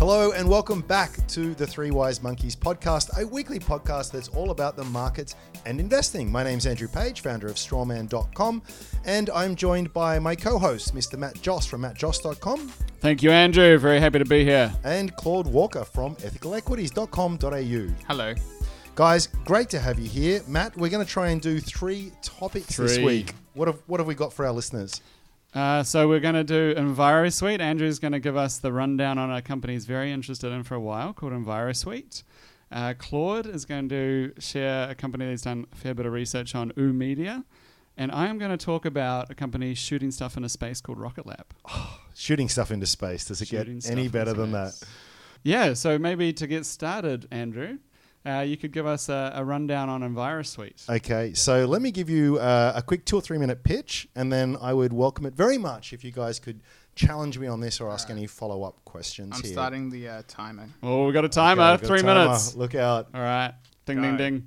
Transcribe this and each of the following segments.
Hello and welcome back to the Three Wise Monkeys podcast, a weekly podcast that's all about the markets and investing. My name's Andrew Page, founder of strawman.com, and I'm joined by my co-host, Mr. Matt Joass from mattjoass.com, Thank you, Andrew. Very happy to be here. and Claude Walker from ethicalequities.com.au. Hello. Guys, great to have you here. Matt, we're going to try and do three topics this week. What have what have we got for our listeners? Uh, so we're going to do EnviroSuite. Andrew's going to give us the rundown on a company he's very interested in for a while called EnviroSuite. Uh, Claude is going to share a company that he's done a fair bit of research on, Ooh Media. And I am going to talk about a company shooting stuff in a space called Rocket Lab. Shooting stuff into space. Does it Shooting get any better than that? Yeah, so maybe to get started, Andrew, uh, you could give us a, a rundown on EnviroSuite. Okay, so let me give you uh, a quick two or three minute pitch, and then I would welcome it very much if you guys could challenge me on this or ask any follow up questions I'm here. starting the uh, timer. Oh, we've got a timer, I've got a three timer. minutes. Look out. All right. Ding, ding, ding.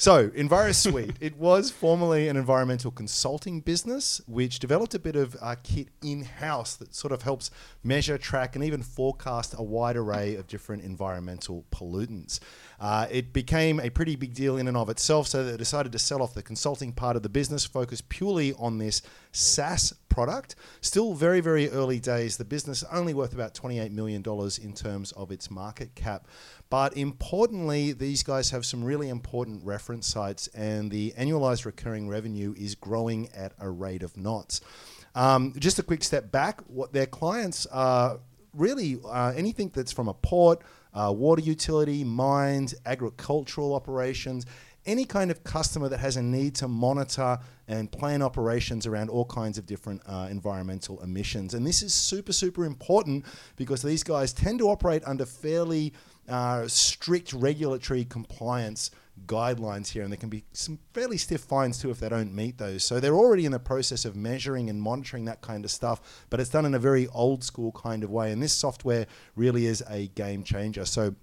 So, EnviroSuite, it was formerly an environmental consulting business which developed a bit of uh, kit in house that sort of helps measure, track, and even forecast a wide array of different environmental pollutants. Uh, it became a pretty big deal in and of itself, so they decided to sell off the consulting part of the business, focus purely on this SaaS product. Still very, very early days. The business only worth about $28 million in terms of its market cap. But importantly, these guys have some really important reference sites, and the annualized recurring revenue is growing at a rate of knots. Um, just a quick step back, what their clients are really uh, anything that's from a port, uh, water utility, mines, agricultural operations, any kind of customer that has a need to monitor and plan operations around all kinds of different uh, environmental emissions. And this is super, super important because these guys tend to operate under fairly uh, strict regulatory compliance guidelines here, and there can be some fairly stiff fines too if they don't meet those. So they're already in the process of measuring and monitoring that kind of stuff, but it's done in a very old school kind of way. And this software really is a game changer. So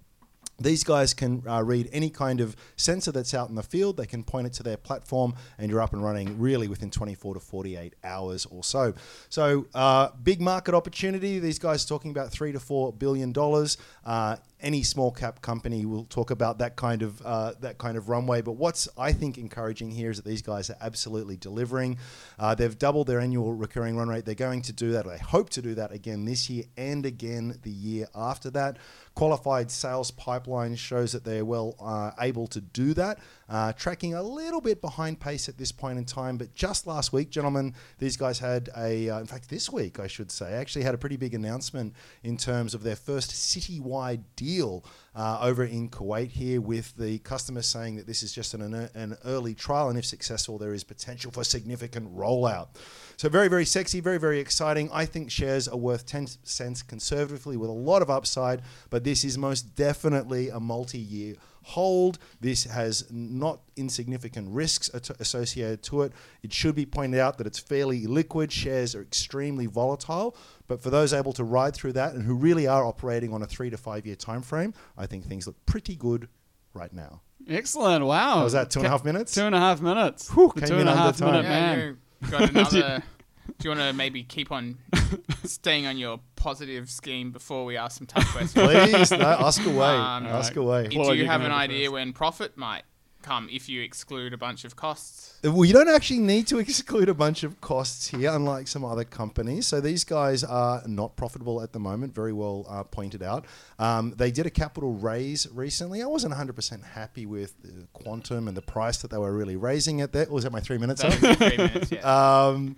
these guys can uh, read any kind of sensor that's out in the field. They can point it to their platform, and you're up and running really within 24 to 48 hours or so. So, uh, big market opportunity. These guys are talking about three to four billion dollars. Uh, any small cap company will talk about that kind of uh, that kind of runway. But what's I think encouraging here is that these guys are absolutely delivering. Uh, they've doubled their annual recurring run rate. They're going to do that. They hope to do that again this year and again the year after that. Qualified sales pipeline shows that they're well uh, able to do that. Uh, tracking a little bit behind pace at this point in time, but just last week, gentlemen, these guys had a, uh, in fact, this week, I should say, actually had a pretty big announcement in terms of their first citywide deal uh, over in Kuwait here, with the customer saying that this is just an, an early trial, and if successful, there is potential for significant rollout. So, very, very sexy, very, very exciting. I think shares are worth 10 cents conservatively with a lot of upside, but this is most definitely a multi year hold. This has not insignificant risks at- associated to it. It should be pointed out that it's fairly liquid. Shares are extremely volatile, but for those able to ride through that and who really are operating on a three to five year time frame, I think things look pretty good right now. Excellent. Wow. How was that? two and a half and a Ca- half minutes? Two and a half minutes. Whew, The came two in and a under time. minute yeah, man. you got another. Do you want to maybe keep on staying on your positive scheme before we ask some tough questions? Please, no, ask away. Um, ask Alright. away. Do you you have an idea first. when profit might come if you exclude a bunch of costs? Well, you don't actually need to exclude a bunch of costs here, unlike some other companies. So these guys are not profitable at the moment, very well uh, pointed out. Um, they did a capital raise recently. I wasn't 100% happy with the quantum and the price that they were really raising it there. Was that my three minutes? That was three minutes, yeah. Um,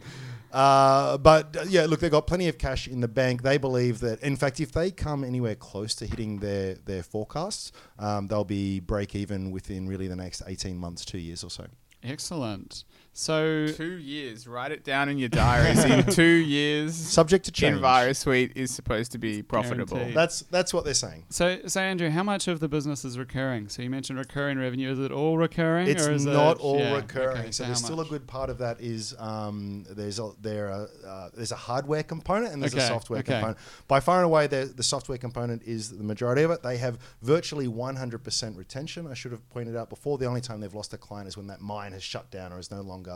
uh, but uh, yeah, look, they've got plenty of cash in the bank. They believe that, in fact, if they come anywhere close to hitting their their forecasts, um, they'll be break even within really the next eighteen months, two years or so. Excellent. So two years. Write it down in your diaries. in two years, Subject to change. EnviroSuite is supposed to be profitable. Guaranteed. That's that's what they're saying. So, so Andrew, how much of the business is recurring? So you mentioned recurring revenue. Is it all recurring? It's or is not it, all yeah, recurring. okay, so how there's still a good part of that is um, there's a there a, uh, there's a hardware component and there's a software okay. component. By far and away, the, the software component is the majority of it. They have virtually 100% retention. I should have pointed out before. The only time they've lost a client is when that mine has shut down or is no longer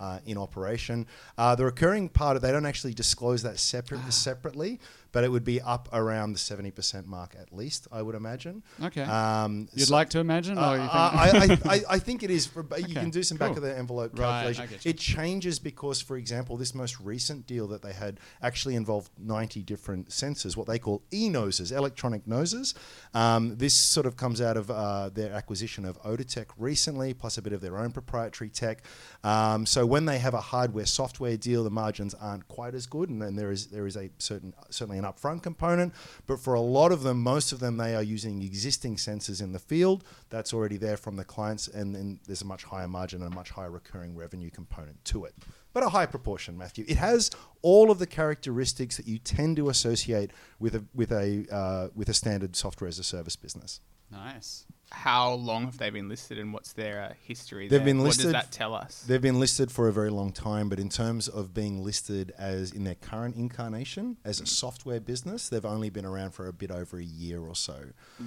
uh, in operation. Uh, the recurring part, of, they don't actually disclose that separate, Ah. separately, but it would be up around the 70% mark at least, I would imagine. Okay. Um, You'd so- like to imagine? uh, or you think- I, I, I, I think it is. For, you Okay, can do some back of the envelope calculation. It changes because, for example, this most recent deal that they had actually involved 90 different sensors, what they call e-noses, electronic noses. Um, this sort of comes out of uh, their acquisition of Odotech recently, plus a bit of their own proprietary tech. Um, so when they have a hardware-software deal, the margins aren't quite as good, and then there is there is a certain certainly an upfront component. But for a lot of them, most of them, they are using existing sensors in the field that's already there from the clients, and then there's a much higher margin and a much higher recurring revenue component to it. But a high proportion, Matthew. It has all of the characteristics that you tend to associate with a with a uh, with a standard software as a service business. Nice. How long have they been listed, and what's their uh, history? They've there? been What listed- does that tell us? They've been listed for a very long time, but in terms of being listed as in their current incarnation as a software business, they've only been around for a bit over a year or so.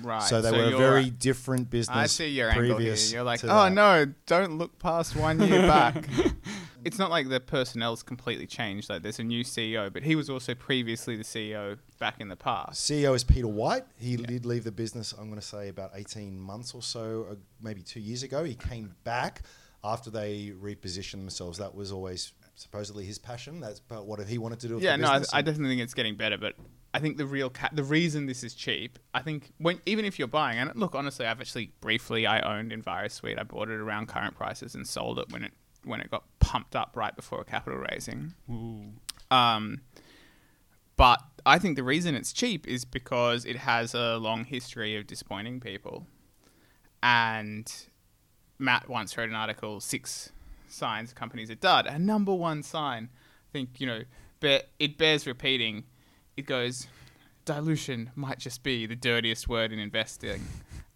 Right. So they so were a you're- very different business. I see your angle here. You're like, oh that." no, don't look past one year back. it's not like the personnel's completely changed. Like there's a new CEO, but he was also previously the CEO back in the past. CEO is Peter White. He did leave the business, I'm going to say, about 18 months or so, uh, maybe two years ago. He came back after they repositioned themselves. That was always supposedly his passion. That's what he wanted to do with Yeah, no, I. I definitely think it's getting better, but I think the real ca- the reason this is cheap, I think when even if you're buying, and look, honestly, I've actually briefly I owned EnviroSuite. I bought it around current prices and sold it when it when it got pumped up right before a capital raising. Um, but I think the reason it's cheap is because it has a long history of disappointing people. And Matt once wrote an article, Six Signs Companies Are Dud. A number one sign, I think, you know, but it bears repeating. It goes, dilution might just be the dirtiest word in investing,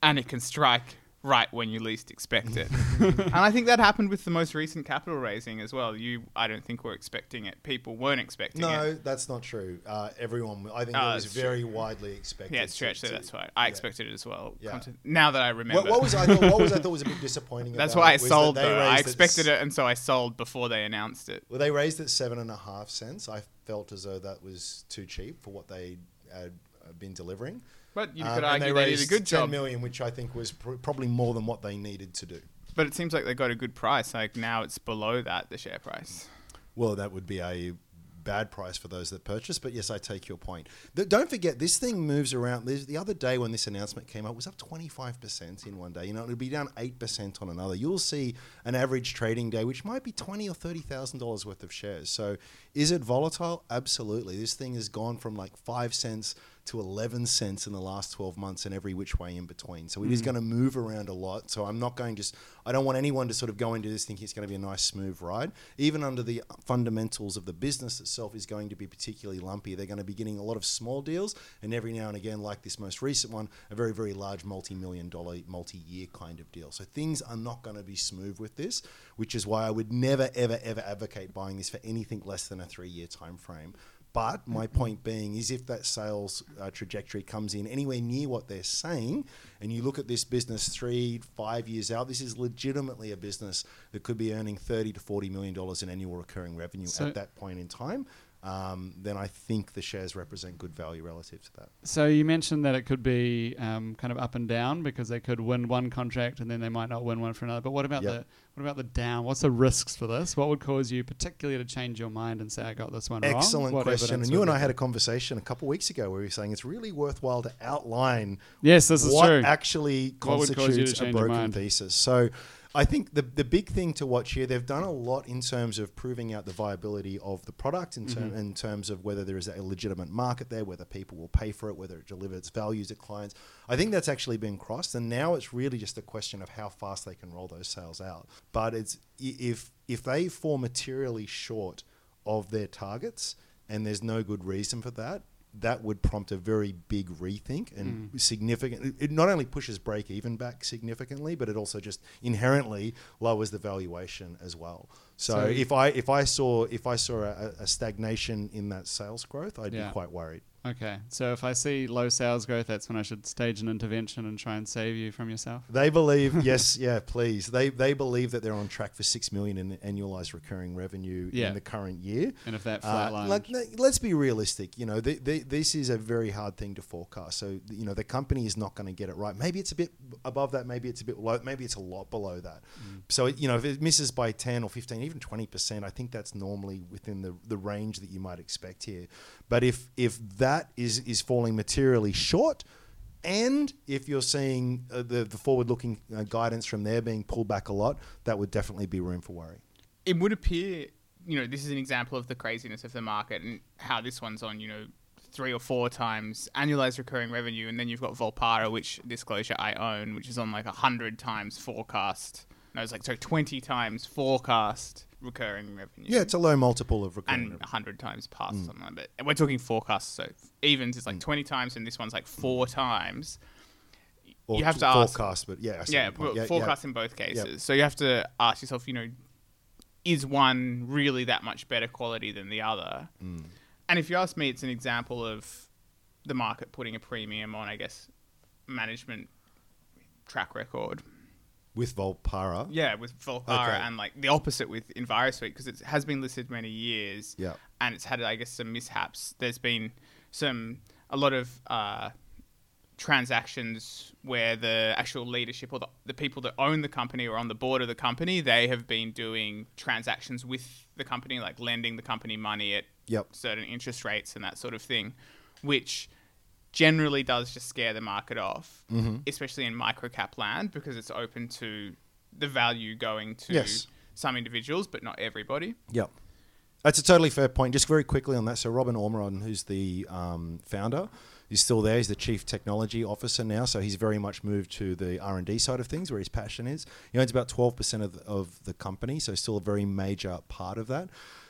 and it can strike right when you least expect it. and I think that happened with the most recent capital raising as well. You, I don't think were expecting it. People weren't expecting it. No, that's not true. Uh, everyone, I think Oh, it was that's true. very widely expected. Yeah, it's true. Actually, to- that's right. I yeah. expected it as well. Yeah. Now that I remember, What, what was I thought? What was I thought was a bit disappointing? That's about why I it was that sold though. I expected it, and so I sold before they announced it. Well, they raised it seven and a half cents. I felt as though that was too cheap for what they had uh, been delivering. But you Um, could and argue they, did a good 10 job. million, which I think was pr- probably more than what they needed to do. But it seems like they got a good price. Like now it's below that the share price. Well, that would be a bad price for those that purchase. But yes, I take your point. Th- don't forget, this thing moves around. The other day when this announcement came out, it was up 25% in one day. You know, it'll be down 8% on another. You'll see an average trading day, which might be twenty or $30,000 worth of shares. So is it volatile? Absolutely. This thing has gone from like 5 cents to 11 cents in the last 12 months and every which way in between. So it is mm. going to move around a lot. So I'm not going just, I don't want anyone to sort of go into this thinking it's going to be a nice smooth ride. Even under the uh, fundamentals of the business itself is going to be particularly lumpy. They're going to be getting a lot of small deals and every now and again, like this most recent one, a very, very large multi-million dollar, multi-year kind of deal. So things are not going to be smooth with this, which is why I would never, ever, ever advocate buying this for anything less than a three-year time frame. But my point being is if that sales uh, trajectory comes in anywhere near what they're saying, and you look at this business three, five years out, this is legitimately a business that could be earning 30 to 40 million dollars in annual recurring revenue So- at that point in time. Um, then I think the shares represent good value relative to that. So you mentioned that it could be um, kind of up and down because they could win one contract and then they might not win one for another. But what about Yep. the what about the down? What's the risks for this? What would cause you particularly to change your mind and say I got this one wrong? Excellent question. And you and I had a conversation a couple weeks ago where we were saying it's really worthwhile to outline yes, this is what true. actually What would cause you to constitutes a broken thesis. So I think the the big thing to watch here, they've done a lot in terms of proving out the viability of the product in, term, Mm-hmm. in terms of whether there is a legitimate market there, whether people will pay for it, whether it delivers values to clients. I think that's actually been crossed, and now it's really just a question of how fast they can roll those sales out. But it's if if they fall materially short of their targets, and there's no good reason for that, that would prompt a very big rethink and Mm. significant. it- not only pushes break even back significantly, but it also just inherently lowers the valuation as well. So, So- if I if I saw if I saw a, a stagnation in that sales growth, I'd Yeah. be quite worried. Okay, so if I see low sales growth, that's when I should stage an intervention and try and save you from yourself. They believe, yes, yeah, please. They they believe that they're on track for six million in annualized recurring revenue Yeah. in the current year. And if that Uh, flatlines, like, let's be realistic. You know, the, the, this is a very hard thing to forecast. So, you know, the company is not going to get it right. Maybe it's a bit above that. Maybe it's a bit low. Maybe it's a lot below that. Mm. So, you know, if it misses by 10 or 15, even 20%, I think that's normally within the, the range that you might expect here. But if if that is, is falling materially short, and if you're seeing uh, the, the forward looking uh, guidance from there being pulled back a lot, that would definitely be room for worry. it would appear, you know, this is an example of the craziness of the market and how this one's on, you know, three or four times annualized recurring revenue, and then you've got Volpara, which disclosure I own, which is on like a hundred times forecast. No, it's like so twenty times forecast recurring revenue. Yeah, it's a low multiple of recurring and revenue. hundred times past Mm. something like that. And we're talking forecasts, so evens is like twenty times, and this one's like four times. Or you have to ask- forecast, but yeah, I Yeah, but forecast in both cases. So you have to ask yourself, you know, is one really that much better quality than the other? Mm. And if you ask me, it's an example of the market putting a premium on, I guess, management track record. With Volpara. Yeah, with Volpara, Okay. and like the opposite with EnviroSuite because it has been listed many years. Yeah. and it's had, I guess, some mishaps. There's been some a lot of uh, transactions where the actual leadership or the, the people that own the company or on the board of the company, they have been doing transactions with the company, like lending the company money at Yep. certain interest rates and that sort of thing, which generally does just scare the market off, Mm-hmm. especially in microcap land because it's open to the value going to Yes. some individuals, but not everybody. Yep. That's a totally fair point. Just very quickly on that. So Robin Ormerod, who's the um, founder, is still there. He's the chief technology officer now. So he's very much moved to the R and D side of things, where his passion is. He owns about twelve percent of, of the company, so still a very major part of that.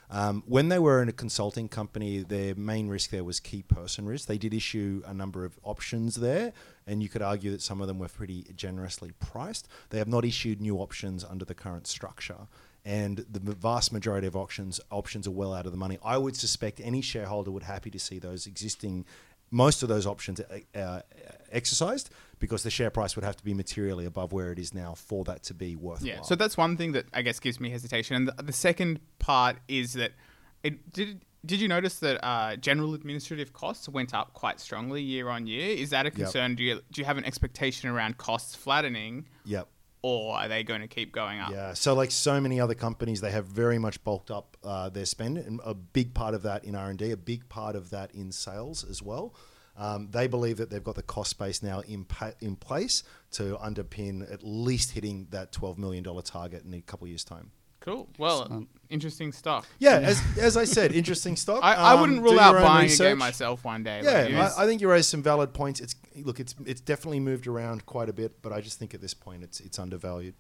Um, when they were in a consulting company, their main risk there was key person risk. They did issue a number of options there, and you could argue that some of them were pretty generously priced. They have not issued new options under the current structure, and the vast majority of options options are well out of the money. I would suspect any shareholder would happy to see those existing. Most of those options uh, uh, exercised because the share price would have to be materially above where it is now for that to be worthwhile. Yeah, so that's one thing that I guess gives me hesitation. And the, the second part is that it did. Did you notice that uh, general administrative costs went up quite strongly year on year? Is that a concern? Do you do you have an expectation around costs flattening, yep. or are they going to keep going up? Yeah. So like so many other companies, they have very much bulked up uh, their spend, and a big part of that in R and D, a big part of that in sales as well. Um, they believe that they've got the cost base now in pa- in place to underpin at least hitting that twelve million dollar target in a couple of years' time. Cool. Well, Excellent. interesting stuff. Yeah, as, as I said, interesting stock. I, I Um, wouldn't do rule out buying research. again myself one day. Yeah, is- I, I think you raised some valid points. It's look, it's it's definitely moved around quite a bit, but I just think at this point it's it's undervalued.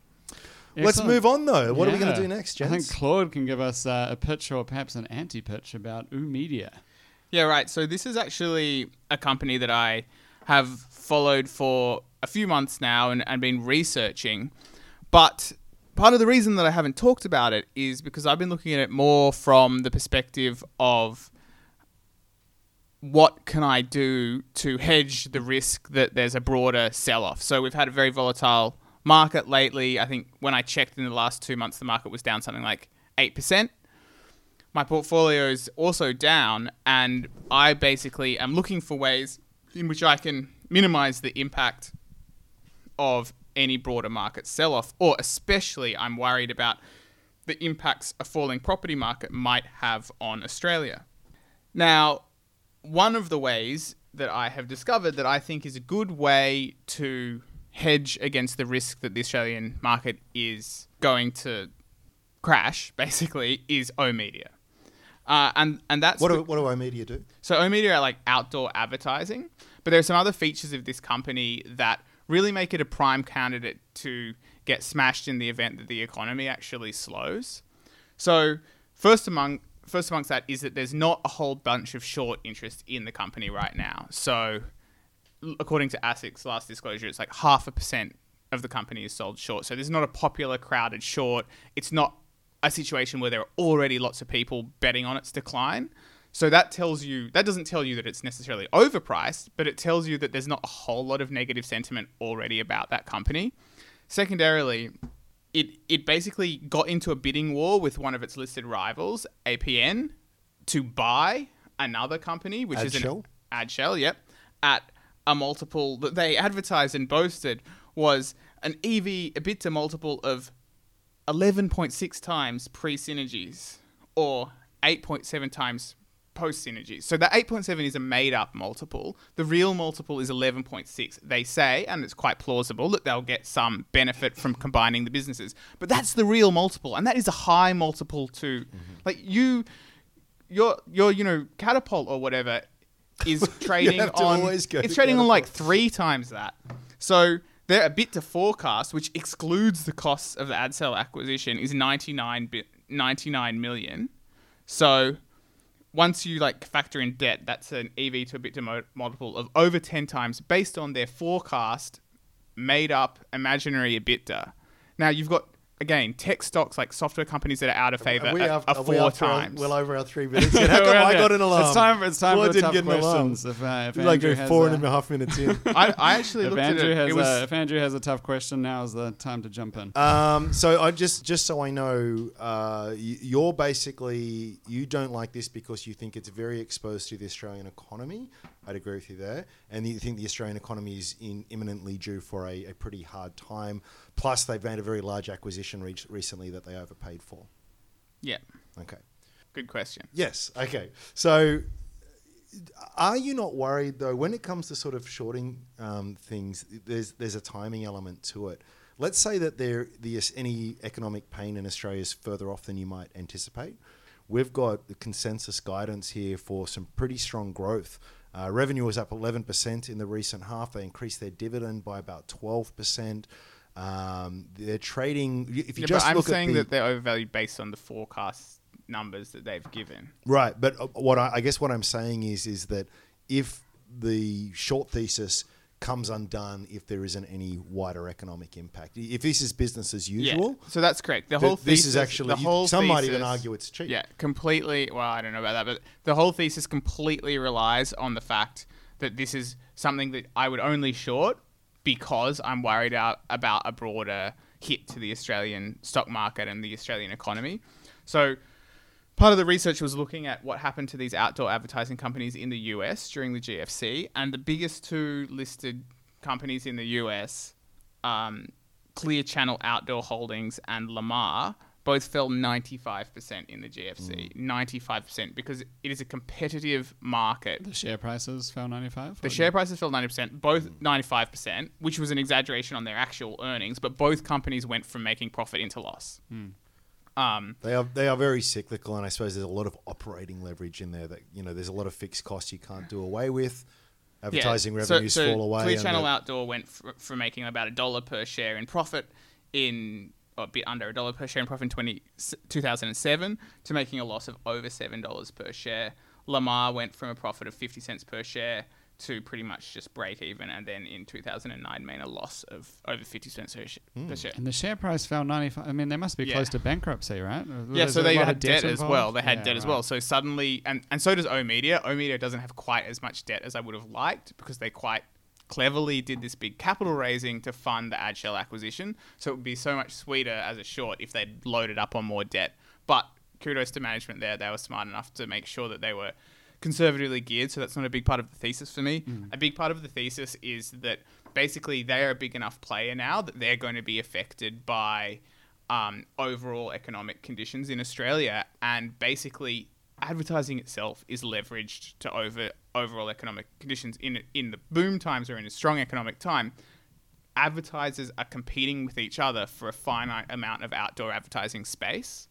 Let's move on though. What are we going to do next, I think? Claude can give us uh, a pitch or perhaps an anti-pitch about Ooh Media. Yeah, right. So this is actually a company that I have followed for a few months now and, and been researching. But part of the reason that I haven't talked about it is because I've been looking at it more from the perspective of what can I do to hedge the risk that there's a broader sell off. So we've had a very volatile market lately. I think when I checked in the last two months, the market was down something like 8% my portfolio is also down, and I basically am looking for ways in which I can minimize the impact of any broader market sell off, or especially I'm worried about the impacts a falling property market might have on Australia. Now, one of the ways that I have discovered that I think is a good way to hedge against the risk that the Australian market is going to crash, basically, is O Media. Uh, and and that's What the- do, what do Ooh Media do? so oMedia are like outdoor advertising, but there are some other features of this company that really make it a prime candidate to get smashed in the event that the economy actually slows. So first among first amongst that is that there's not a whole bunch of short interest in the company right now. So according to ASIC's last disclosure, it's like half a percent of the company is sold short. So there's not a popular crowded short. It's not a situation where there are already lots of people betting on its decline. So that tells you that doesn't tell you that it's necessarily overpriced, but it tells you that there's not a whole lot of negative sentiment already about that company. Secondarily, it it basically got into a bidding war with one of its listed rivals, APN, to buy another company, which is an Adshel? Adshel, yep, at a multiple that they advertised and boasted was an EV a bit EBITDA multiple of 11.6 times pre synergies or 8.7 times post synergies. So that 8.7 is a made up multiple. The real multiple is 11.6. They say, and it's quite plausible, that they'll get some benefit from combining the businesses. But that's the real multiple, and that is a high multiple to, like, you. Your, your, you know, catapult or whatever is trading on. It's trading on like three times that. So they're EBITDA forecast, which excludes the costs of the ad Adshel acquisition, is 99, bi- 99 million. So once you like factor in debt, that's an EV to EBITDA mo- multiple of over 10 times based on their forecast made up imaginary EBITDA. Now you've got again tech stocks like software companies that are out of favor Are we are, are are we four after our- times. well over our three minutes. yet? How come I got an alarm? It's time. It's time Claude for the didn't tough get an alarm. questions. If, uh, if like Andrew we're has four a- and a half minutes in. I, I actually if looked Andrew at it. has it was, a, if Andrew has a tough question, now is the time to jump in. Um, so I just just so I know, uh, you're basically you don't like this because you think it's very exposed to the Australian economy. I'd agree with you there, and you think the Australian economy is in imminently due for a, a pretty hard time. Plus, they've made a very large acquisition re- recently that they overpaid for. yeah, Okay. good question. Yes. Okay. So, are you not worried though when it comes to sort of shorting um, things? There's there's a timing element to it. Let's say that there the any economic pain in Australia is further off than you might anticipate. We've got the consensus guidance here for some pretty strong growth. Uh, revenue was up 11% in the recent half. They increased their dividend by about 12%. Um, they're trading. If you Yeah, just but I'm look saying the, that they're overvalued based on the forecast numbers that they've given. Right, but uh, what I, I guess what I'm saying is is that if the short thesis comes undone if there isn't any wider economic impact, if this is business as usual, Yeah. So that's correct. The th- whole this is actually the you- whole some might even argue it's cheap. Yeah, completely. Well, I don't know about that, but the whole thesis completely relies on the fact that this is something that I would only short because I'm worried out about a broader hit to the Australian stock market and the Australian economy. So part of the research was looking at what happened to these outdoor advertising companies in the US during the GFC, and the biggest two listed companies in the US, um, Clear Channel Outdoor Holdings and Lamar, both fell 95% in the GFC. 95% mm. because it is a competitive market. The share prices fell 95. The share prices fell 90%, both mm. 95%, which was an exaggeration on their actual earnings, but both companies went from making profit into loss. Hmm. Um, They are they are very cyclical, and I suppose there's a lot of operating leverage in there. That you know, there's a lot of fixed costs you can't do away with. Advertising Yeah, revenues so fall away. Clear Channel Outdoor went fr- from making about a dollar per share in profit in or a bit under a dollar per share in profit in 20, 2007 to making a loss of over seven dollars per share. Lamar went from a profit of 50 cents per share to pretty much just break even, and then in 2009 mean a loss of over 50 cents per, sh- Hmm. per share. And the share price fell 95. I mean, they must be Yeah. close to bankruptcy, right? Yeah, There's so they had of debt, as well. They had Yeah, debt as right. well. So suddenly, and, and so does O Media. O Media doesn't have quite as much debt as I would have liked because they quite cleverly did this big capital raising to fund the Adshel acquisition. So it would be so much sweeter as a short if they'd loaded up on more debt. But kudos to management there. They were smart enough to make sure that they were conservatively geared. So that's not a big part of the thesis for me. A big part of the thesis is that basically they are a big enough player now that they're going to be affected by um, overall economic conditions in Australia, and basically advertising itself is leveraged to over overall economic conditions in in the boom times or in a strong economic time. Advertisers are competing with each other for a finite amount of outdoor advertising space.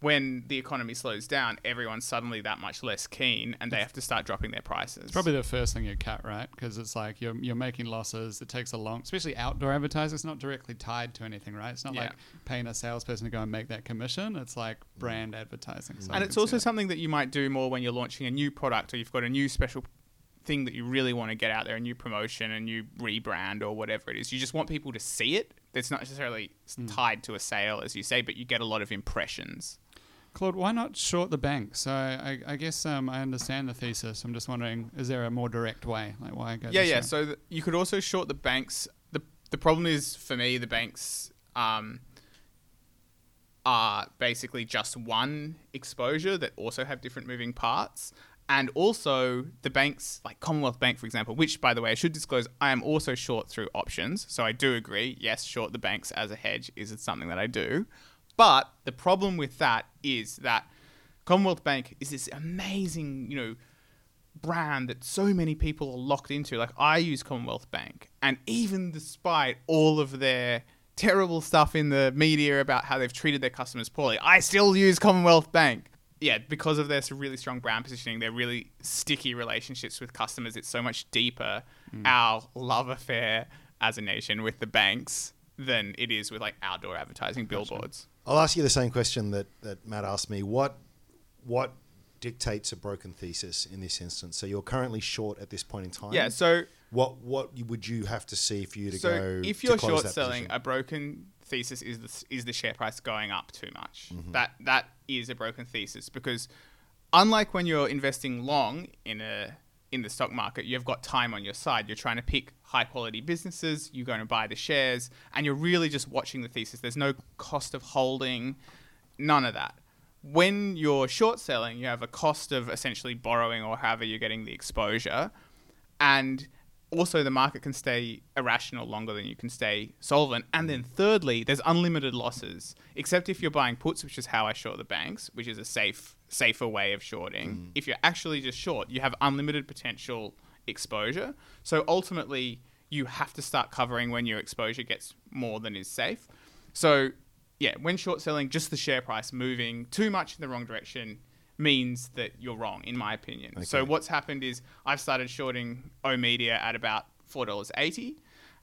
When the economy slows down, everyone's suddenly that much less keen, and they have to start dropping their prices. It's probably the first thing you cut, right? Because it's like you're, you're making losses. It takes a long, especially outdoor advertising. It's not directly tied to anything, right? It's not Yeah. like paying a salesperson to go and make that commission. It's like brand advertising. So and it's also that. something that you might do more when you're launching a new product or you've got a new special thing that you really want to get out there, a new promotion, a new rebrand, or whatever it is. You just want people to see it. It's not necessarily s- Hmm. tied to a sale, as you say, but you get a lot of impressions. Claude, why not short the bank? So I, I guess um, I understand the thesis. I'm just wondering, is there a more direct way? Like why go? Yeah, yeah. route? So th- you could also short the banks. the The problem is for me, the banks um, are basically just one exposure that also have different moving parts. And also the banks, like Commonwealth Bank, for example, which, by the way, I should disclose, I am also short through options. So I do agree, yes, short the banks as a hedge is it something that I do. But the problem with that is that Commonwealth Bank is this amazing, you know, brand that so many people are locked into. Like I use Commonwealth Bank, and even despite all of their terrible stuff in the media about how they've treated their customers poorly, I still use Commonwealth Bank. Yeah, because of their really strong brand positioning, their really sticky relationships with customers, it's so much deeper mm. our love affair as a nation with the banks than it is with like outdoor advertising billboards. I'll ask you the same question that, that Matt asked me. What what dictates a broken thesis in this instance? So you're currently short at this point in time. Yeah, so What what would you have to see for you to so go? if you're short selling, position? a broken thesis is the is the share price going up too much. Mm-hmm. That that is a broken thesis because unlike when you're investing long in a in the stock market, you've got time on your side. You're trying to pick high quality businesses. You're going to buy the shares, and you're really just watching the thesis. There's no cost of holding, none of that. When you're short selling, you have a cost of essentially borrowing or however you're getting the exposure, and also the market can stay irrational longer than you can stay solvent. And then thirdly, there's unlimited losses, except if you're buying puts, which is how I short the banks, which is a safe, safer way of shorting. Mm. If you're actually just short, you have unlimited potential exposure. So ultimately, you have to start covering when your exposure gets more than is safe. So yeah, when short selling, just the share price moving too much in the wrong direction means that you're wrong, in my opinion. So what's happened is I've started shorting O Media at about four dollars eighty,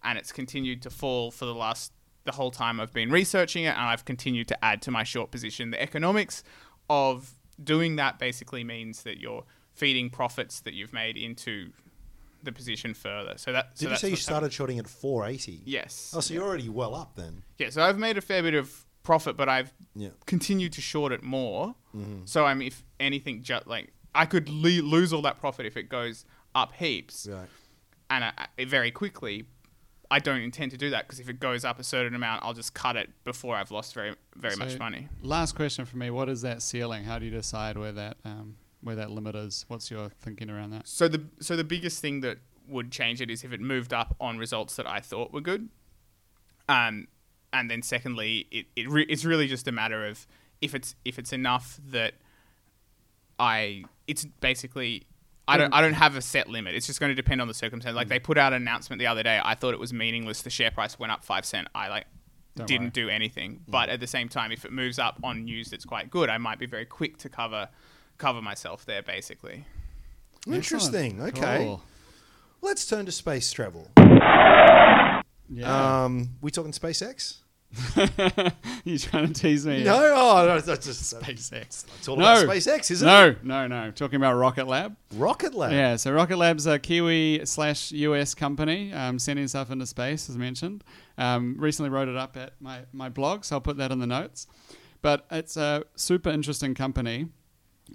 and it's continued to fall for the last the whole time I've been researching it, and I've continued to add to my short position. The economics of doing that basically means that you're feeding profits that you've made into the position further. So that so Did you say you what's happened. started shorting at 480? Yes. Oh, so you're already well up then. Yeah, so I've made a fair bit of profit, but I've Yeah. continued to short it more. Mm-hmm. So I'm, if anything, just like I could le- lose all that profit if it goes up heaps, Right. and I, I, very quickly. I don't intend to do that because if it goes up a certain amount, I'll just cut it before I've lost very very much money. Last question for me: What is that ceiling? How do you decide where that um, where that limit is? What's your thinking around that? So the so the biggest thing that would change it is if it moved up on results that I thought were good. Um, and then secondly, it, it re- it's really just a matter of if it's if it's enough that I it's basically I don't I don't have a set limit. It's just going to depend on the circumstance. Like they put out an announcement the other day. I thought it was meaningless. The share price went up five cent. I like Don't didn't worry. do anything. But at the same time, if it moves up on news that's quite good, I might be very quick to cover cover myself there. Basically. Interesting. Excellent. Okay. Cool. Let's turn to space travel. Yeah. Um, we talking SpaceX? you trying to tease me? No, oh, no, that's just SpaceX. It's all No. about SpaceX, isn't No, it? no, no. Talking about Rocket Lab. Rocket Lab. Yeah, so Rocket Lab's a Kiwi slash US company um, sending stuff into space, as mentioned. Um, recently wrote it up at my, my blog, so I'll put that in the notes. But it's a super interesting company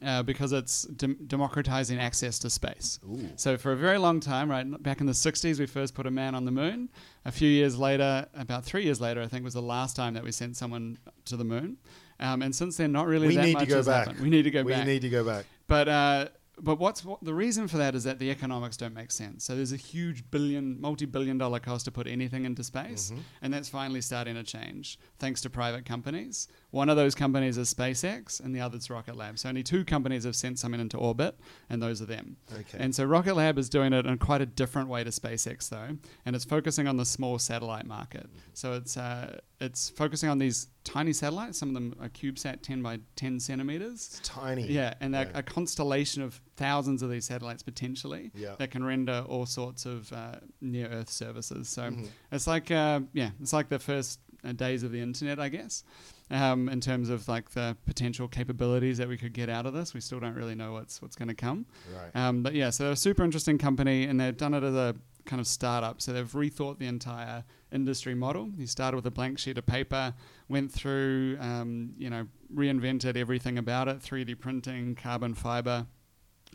uh, because it's dem- democratizing access to space. So for a very long time, right, back in the 60s, we first put a man on the moon. A few years later, about three years later, I think was the last time that we sent someone to the moon. Um, and since then, not really We that need much to go has back. happened. We need to go we back. We need to go back. But uh, but what's what, the reason for that is that the economics don't make sense. So there's a huge billion, multi-billion dollar cost to put anything into space, Mm-hmm. and that's finally starting to change thanks to private companies. One of those companies is SpaceX, and the other's Rocket Lab. So only two companies have sent something into orbit, and those are them. Okay. And so Rocket Lab is doing it in quite a different way to SpaceX, though, and it's focusing on the small satellite market. So it's uh, it's focusing on these tiny satellites. Some of them are CubeSat 10 by 10 centimeters. It's tiny. Yeah, and they're Yeah. a constellation of thousands of these satellites potentially Yeah. that can render all sorts of uh, near Earth services. So Mm-hmm. it's like, uh, yeah, it's like the first uh, days of the internet, I guess, um, in terms of like the potential capabilities that we could get out of this. We still don't really know what's what's going to come. Right. Um, but yeah, so they're a super interesting company, and they've done it as a kind of startup. So they've rethought the entire industry model. He started with a blank sheet of paper, went through, um, you know, reinvented everything about it: 3D printing, carbon fiber,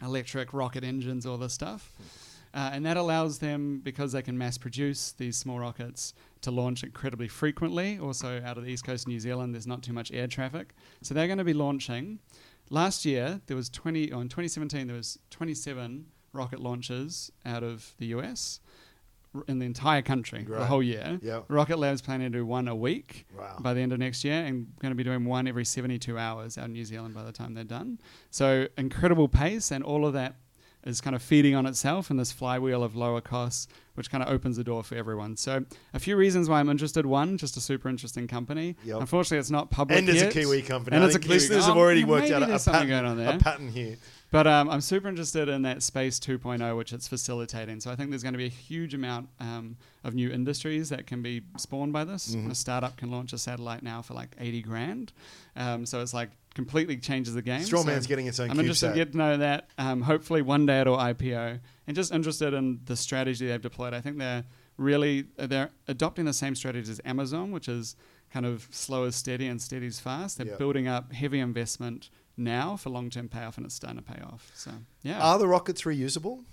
electric rocket engines, all this stuff. Uh, and that allows them, because they can mass produce these small rockets, to launch incredibly frequently. Also, out of the east coast of New Zealand, there's not too much air traffic. So they're going to be launching. Last year, there was 20, or in 2017, there was 27 rocket launches out of the US in the entire country, the Right. whole year. Yeah. Rocket Lab's planning to do one a week Wow. by the end of next year and going to be doing one every 72 hours out in New Zealand by the time they're done. So incredible pace and all of that is kind of feeding on itself in this flywheel of lower costs, which kind of opens the door for everyone. So a few reasons why I'm interested. One, just a super interesting company. Yep. Unfortunately, it's not public and it's yet. a Kiwi company. And I it's a Kiwi- listeners oh, have already worked out a, there's a something pattern, going on there. a pattern here. But um, I'm super interested in that Space 2.0, which it's facilitating. So I think there's going to be a huge amount um, of new industries that can be spawned by this. Mhm. A startup can launch a satellite now for like 80 grand. Um, so it's like completely changes the game. Strawman's So getting its own I'm interested to get to know that. Um, hopefully one day it'll IPO. And just interested in the strategy they've deployed. I think they're really they're adopting the same strategy as Amazon, which is kind of slow is steady and steady is fast. They're Yeah. building up heavy investment now for long term payoff, and it's starting to pay off. So yeah. Are the rockets reusable?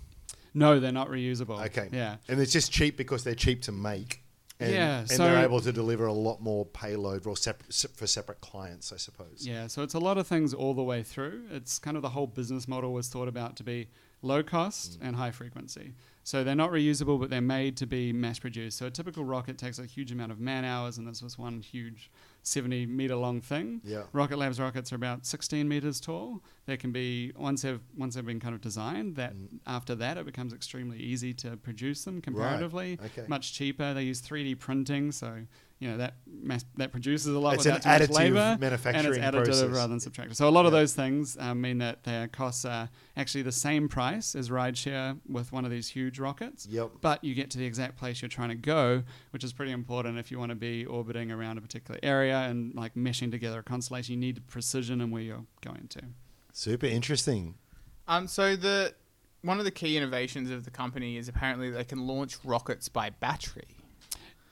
no, they're not reusable. Okay. Yeah. And it's just cheap because they're cheap to make. And, Yeah, and so- they're able to deliver a lot more payload for, sep- for separate clients, I suppose. Yeah, so it's a lot of things all the way through. It's kind of the whole business model was thought about to be low cost Mm. and high frequency. So they're not reusable, but they're made to be mass produced. So a typical rocket takes a huge amount of man hours, and this was one huge 70 meter long thing. Yeah. Rocket Lab's rockets are about 16 meters tall. They can be once they've once they've been kind of designed. That Mm. after that, it becomes extremely easy to produce them comparatively. Okay. Much cheaper. They use 3D printing, so you know that mass, that produces a lot It's an too much additive labor and it's additive process. rather than subtractive. So a lot of those things um, mean that their costs are actually the same price as rideshare with one of these huge rockets. Yep. But you get to the exact place you're trying to go, which is pretty important if you want to be orbiting around a particular area and like meshing together a constellation. You need precision in where you're going to. Super interesting. Um, so the one of the key innovations of the company is apparently they can launch rockets by battery.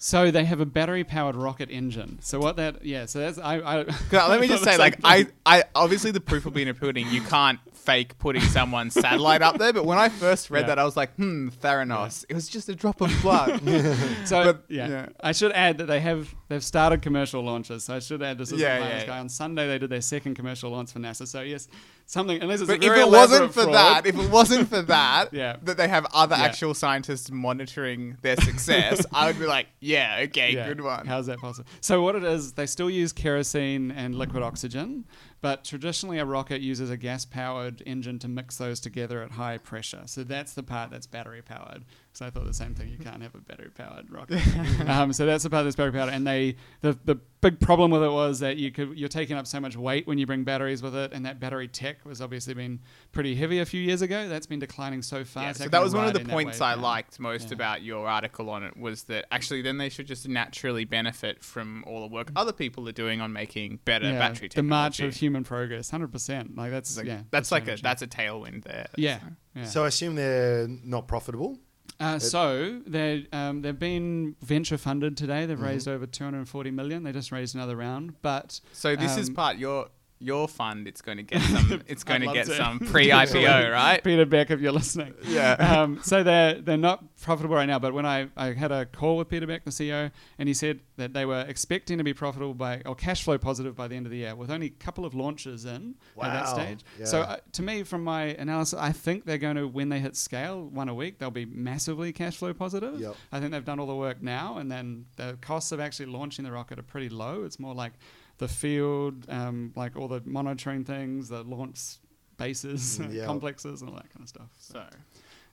So they have a battery-powered rocket engine. So what that? Yeah. So that's I. I let me just say, like, I, I obviously the proof will be in the pudding. You can't fake putting someone's satellite up there. But when I first read Yeah. that, I was like, hmm, Theranos. It was just a drop of blood. So But, yeah. yeah. I should add that they have they've started commercial launches. So I should add this is Yeah, yeah, yeah, guy. On Sunday they did their second commercial launch for NASA. So yes, something unless it's a But if it wasn't for fraud- that, if it wasn't for that, Yeah. that they have other Yeah. actual scientists monitoring their success, I would be like, yeah, okay, Yeah. good one. How's that possible? So what it is, they still use kerosene and liquid oxygen, but traditionally a rocket uses a gas-powered engine to mix those together at high pressure. So that's the part that's battery-powered. So I thought the same thing. You can't have a battery-powered rocket. um, so that's the part that's battery-powered. And they the the big problem with it was that you could you're taking up so much weight when you bring batteries with it, and that battery tech was obviously been pretty heavy a few years ago. That's been declining so fast. Yeah, so that was one of the points I now. liked most Yeah. about your article on it was that actually then they should just naturally benefit from all the work other people are doing on making better Yeah, battery technology. the march of human progress, hundred percent. Like that's Like, yeah, that's like a that's a tailwind there. yeah. yeah. So I assume they're not profitable. Uh, so they um, they've been venture funded today. They've Mhm. raised over 240 million. They just raised another round, but So this is Um, part your your fund. It's going to get some. It's going to get to. some pre-IPO, right? Peter Beck, if you're listening, Yeah. um, so they're they're not profitable right now. But when I, I had a call with Peter Beck, the CEO, and he said that they were expecting to be profitable by or cash flow positive by the end of the year, with only a couple of launches in at that Wow. stage. So uh, to me, from my analysis, I think they're going to when they hit scale one a week, they'll be massively cash flow positive. Yep. I think they've done all the work now, and then the costs of actually launching the rocket are pretty low. It's more like the field, um, like all the monitoring things, the launch bases, Mm, yeah. complexes, and all that kind of stuff. So, So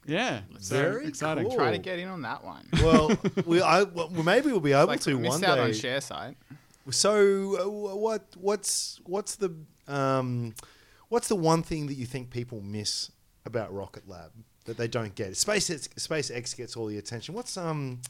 yeah, so Very exciting. cool. try to get in on that one. Well, we, I, well, maybe we'll be able like to missed one out day. on share site. So, uh, what what's what's the um, what's the one thing that you think people miss about Rocket Lab that they don't get? SpaceX SpaceX gets all the attention. What's um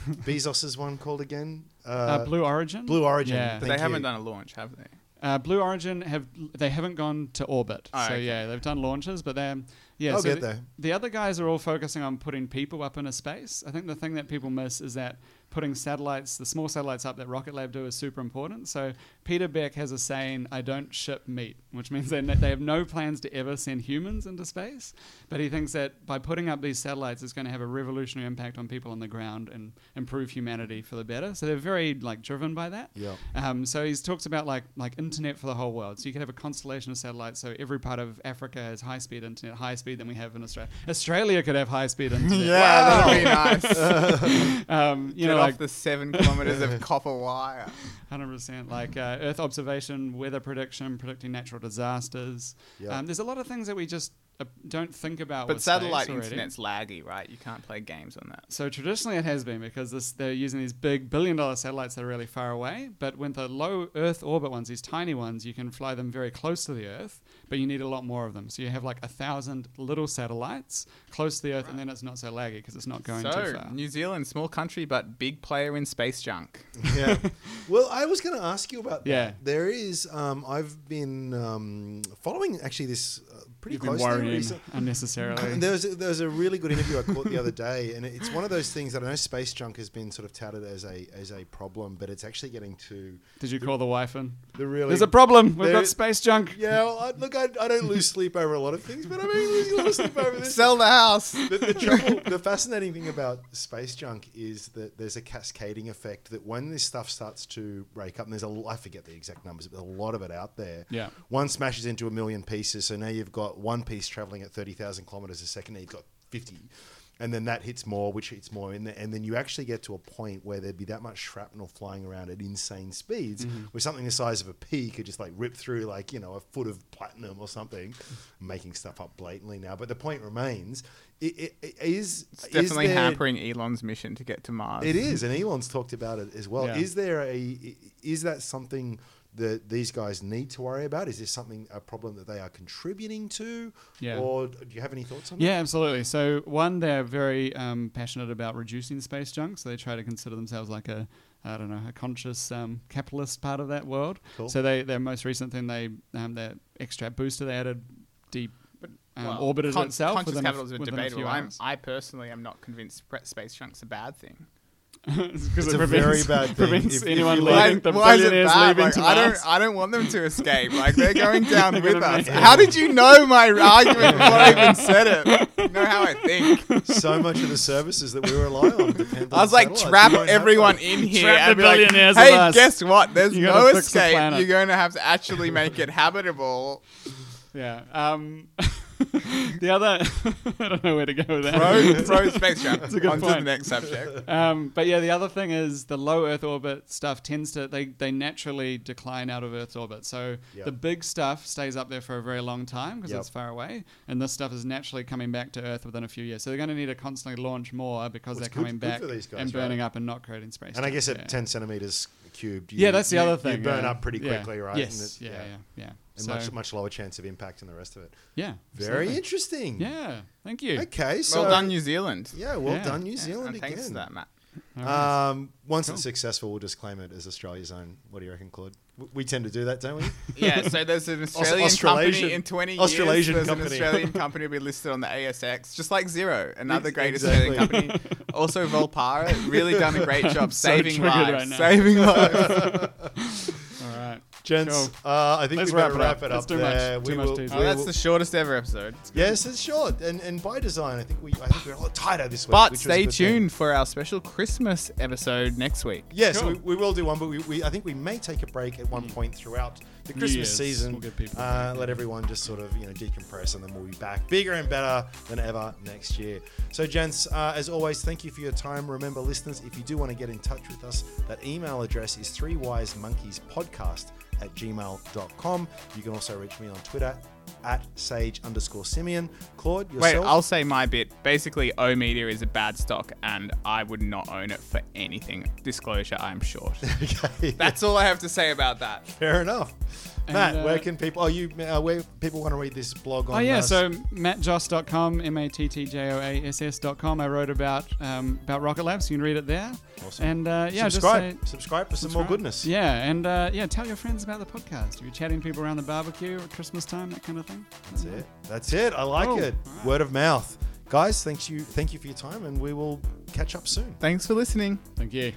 Bezos's one called again? Uh, Blue Origin. Blue Origin. Yeah. But Thank they haven't you. done a launch, have they? Uh, Blue Origin have they haven't gone to orbit, Oh, so okay. yeah, they've done launches, but they're yeah. I'll so get the, there. the other guys are all focusing on putting people up into space. I think the thing that people miss is that putting satellites, the small satellites up that Rocket Lab do, is super important. So Peter Beck has a saying, "I don't ship meat," which means they they have no plans to ever send humans into space. But he thinks that by putting up these satellites, it's going to have a revolutionary impact on people on the ground and improve humanity for the better. So they're very like driven by that. Yeah. Um, so he talks about like like internet for the whole world. So you could have a constellation of satellites. So every part of Africa has high speed internet, high speed than we have in Australia. Australia could have high speed internet. Yeah, that'd be nice. Um, you know, off like the seven kilometers of copper wire. hundred percent, like uh, Earth observation, weather prediction, predicting natural disasters. Yeah. Um, there's a lot of things that we just uh, don't think about. But with satellite internet's laggy, right? You can't play games on that. So traditionally it has been because this, they're using these big billion dollar satellites that are really far away. But with the low Earth orbit ones, these tiny ones, you can fly them very close to the Earth, but you need a lot more of them. So you have like a thousand little satellites close to the Earth, and then it's not so laggy because it's not going too So, far. New Zealand, small country, but big player in space junk. yeah. Well, I was going to ask you about that. Yeah. There is. Um, I've been um, following actually this uh, pretty You've closely worrying recently. unnecessarily. There was, a, there was a really good interview I caught the other day, and it's one of those things that I know space junk has been sort of touted as a as a problem, but it's actually getting to Did you call the wife in? the really. There's a problem. We've got space junk. yeah, well, I, look, I, I don't lose sleep over a lot of things, but I mean losing a lot of sleep over this. Sell the house. the, the trouble, the fascinating thing about space junk is that there's a cascading effect that when this stuff starts to break up, and there's a, l- I forget the exact numbers, but a lot of it out there. Yeah. One smashes into a million pieces, so now you've got one piece traveling at 30,000 kilometers a second, now you've got 50. And then that hits more, which hits more, and, and then you actually get to a point where there'd be that much shrapnel flying around at insane speeds, mm-hmm. where something the size of a pea could just like rip through, like you know, a foot of platinum or something. I'm making stuff up blatantly now, but the point remains: it, it, it is It's is definitely there- hampering Elon's mission to get to Mars. It is, and Elon's talked about it as well. Yeah. Is there a is that something that these guys need to worry about? Is this something a problem that they are contributing to? Yeah. Or do you have any thoughts on that? Yeah, absolutely. So one, they're very um, passionate about reducing space junk. So they try to consider themselves like a, I don't know, a conscious um, capitalist part of that world. Cool. So they their most recent thing, they um, their extra booster, they added deep. Um, Well, orbited con- itself Conscious within a f- capitalism is within a debatable. few I'm, hours. I personally am not convinced pre- space junk's a bad thing. Because It's it a prevents, very bad thing prevents if- if anyone you leaving. like- the why is it billionaires bad? leaving Like, to I don't. I don't want them to escape. Like they're going down They're with us. make- How did you know my argument before I even said it? You know how I think. so much of the services that we rely on depend on I was like, trap We won't have everyone in here Trap the and be like, billionaires hey, us. guess what? There's You no gotta the escape. You're going to have to actually make it habitable. Yeah. Um, the other, I don't know where to go with that. Throw, throw space. That's a good On to the next subject. Um, but yeah, the other thing is the low Earth orbit stuff tends to they, they naturally decline out of Earth's orbit. So Yep. the big stuff stays up there for a very long time because Yep. it's far away, and this stuff is naturally coming back to Earth within a few years. So they're going to need to constantly launch more because Well, they're good- coming good back guys, and right? burning up and not creating space. And I guess at Yeah. 10 centimeters cubed, you, yeah, that's the you- other thing. You burn yeah. up pretty Yeah. quickly, right? Yes. Yeah, yeah, yeah. And So, much much lower chance of impact and the rest of it. yeah. Very absolutely. interesting. Yeah. Thank you. Okay, so well done, New Zealand. Yeah, well Yeah. done, New Yeah, Zealand again. thanks for that, Matt. All right. Um, once Cool. it's successful, we'll just claim it as Australia's own. What do you reckon, Claude? We tend to do that, don't we? Yeah, so there's an Australian Australasian- company in 20 Australasian years. There's company. an Australian company will be listed on the ASX, just like Xero, another great exactly. Australian company. Also, Volpara, really done a great job saving triggered lives. right now. saving lives. All right. Gents, Cool. uh, I think Let's we better wrap it wrap up. it That's up too much- there. too we much will, teasing. Oh, that's will- the shortest ever episode. Yes, it's short, and and by design, I think we I think we're a lot tighter this week. But which was a stay good thing. tuned for our special Christmas episode next week. Yes, Cool. we, we will do one, but we, we I think we may take a break at one point throughout the Christmas Year's. season. We'll uh, let everyone just sort of you know decompress, and then we'll be back bigger and better than ever next year. So, gents, uh, as always, thank you for your time. Remember, listeners, if you do want to get in touch with us, that email address is three wise monkeys podcast at gmail.com. You can also reach me on Twitter at sage underscore Simeon. Claude, Wait. I'll say my bit. Basically, Ooh Media is a bad stock, and I would not own it for anything. Disclosure: I'm short. okay, That's all I have to say about that. fair enough. Matt, uh, where can people? Oh, you uh, where people want to read this blog on? Oh yeah, uh, so mattjoass.com, m-a-t-t-j-o-a-s-s.com. I wrote about um, about Rocket Labs. You can read it there. Awesome. And uh, yeah, subscribe, just say, subscribe for some more goodness. Yeah, and uh, yeah, tell your friends about the podcast. If you're chatting to people around the barbecue at Christmas time, that kind of thing. That's it. That's it. I like Cool. it. All right. Word of mouth, guys. Thanks you. Thank you for your time, and we will catch up soon. Thanks for listening. Thank you.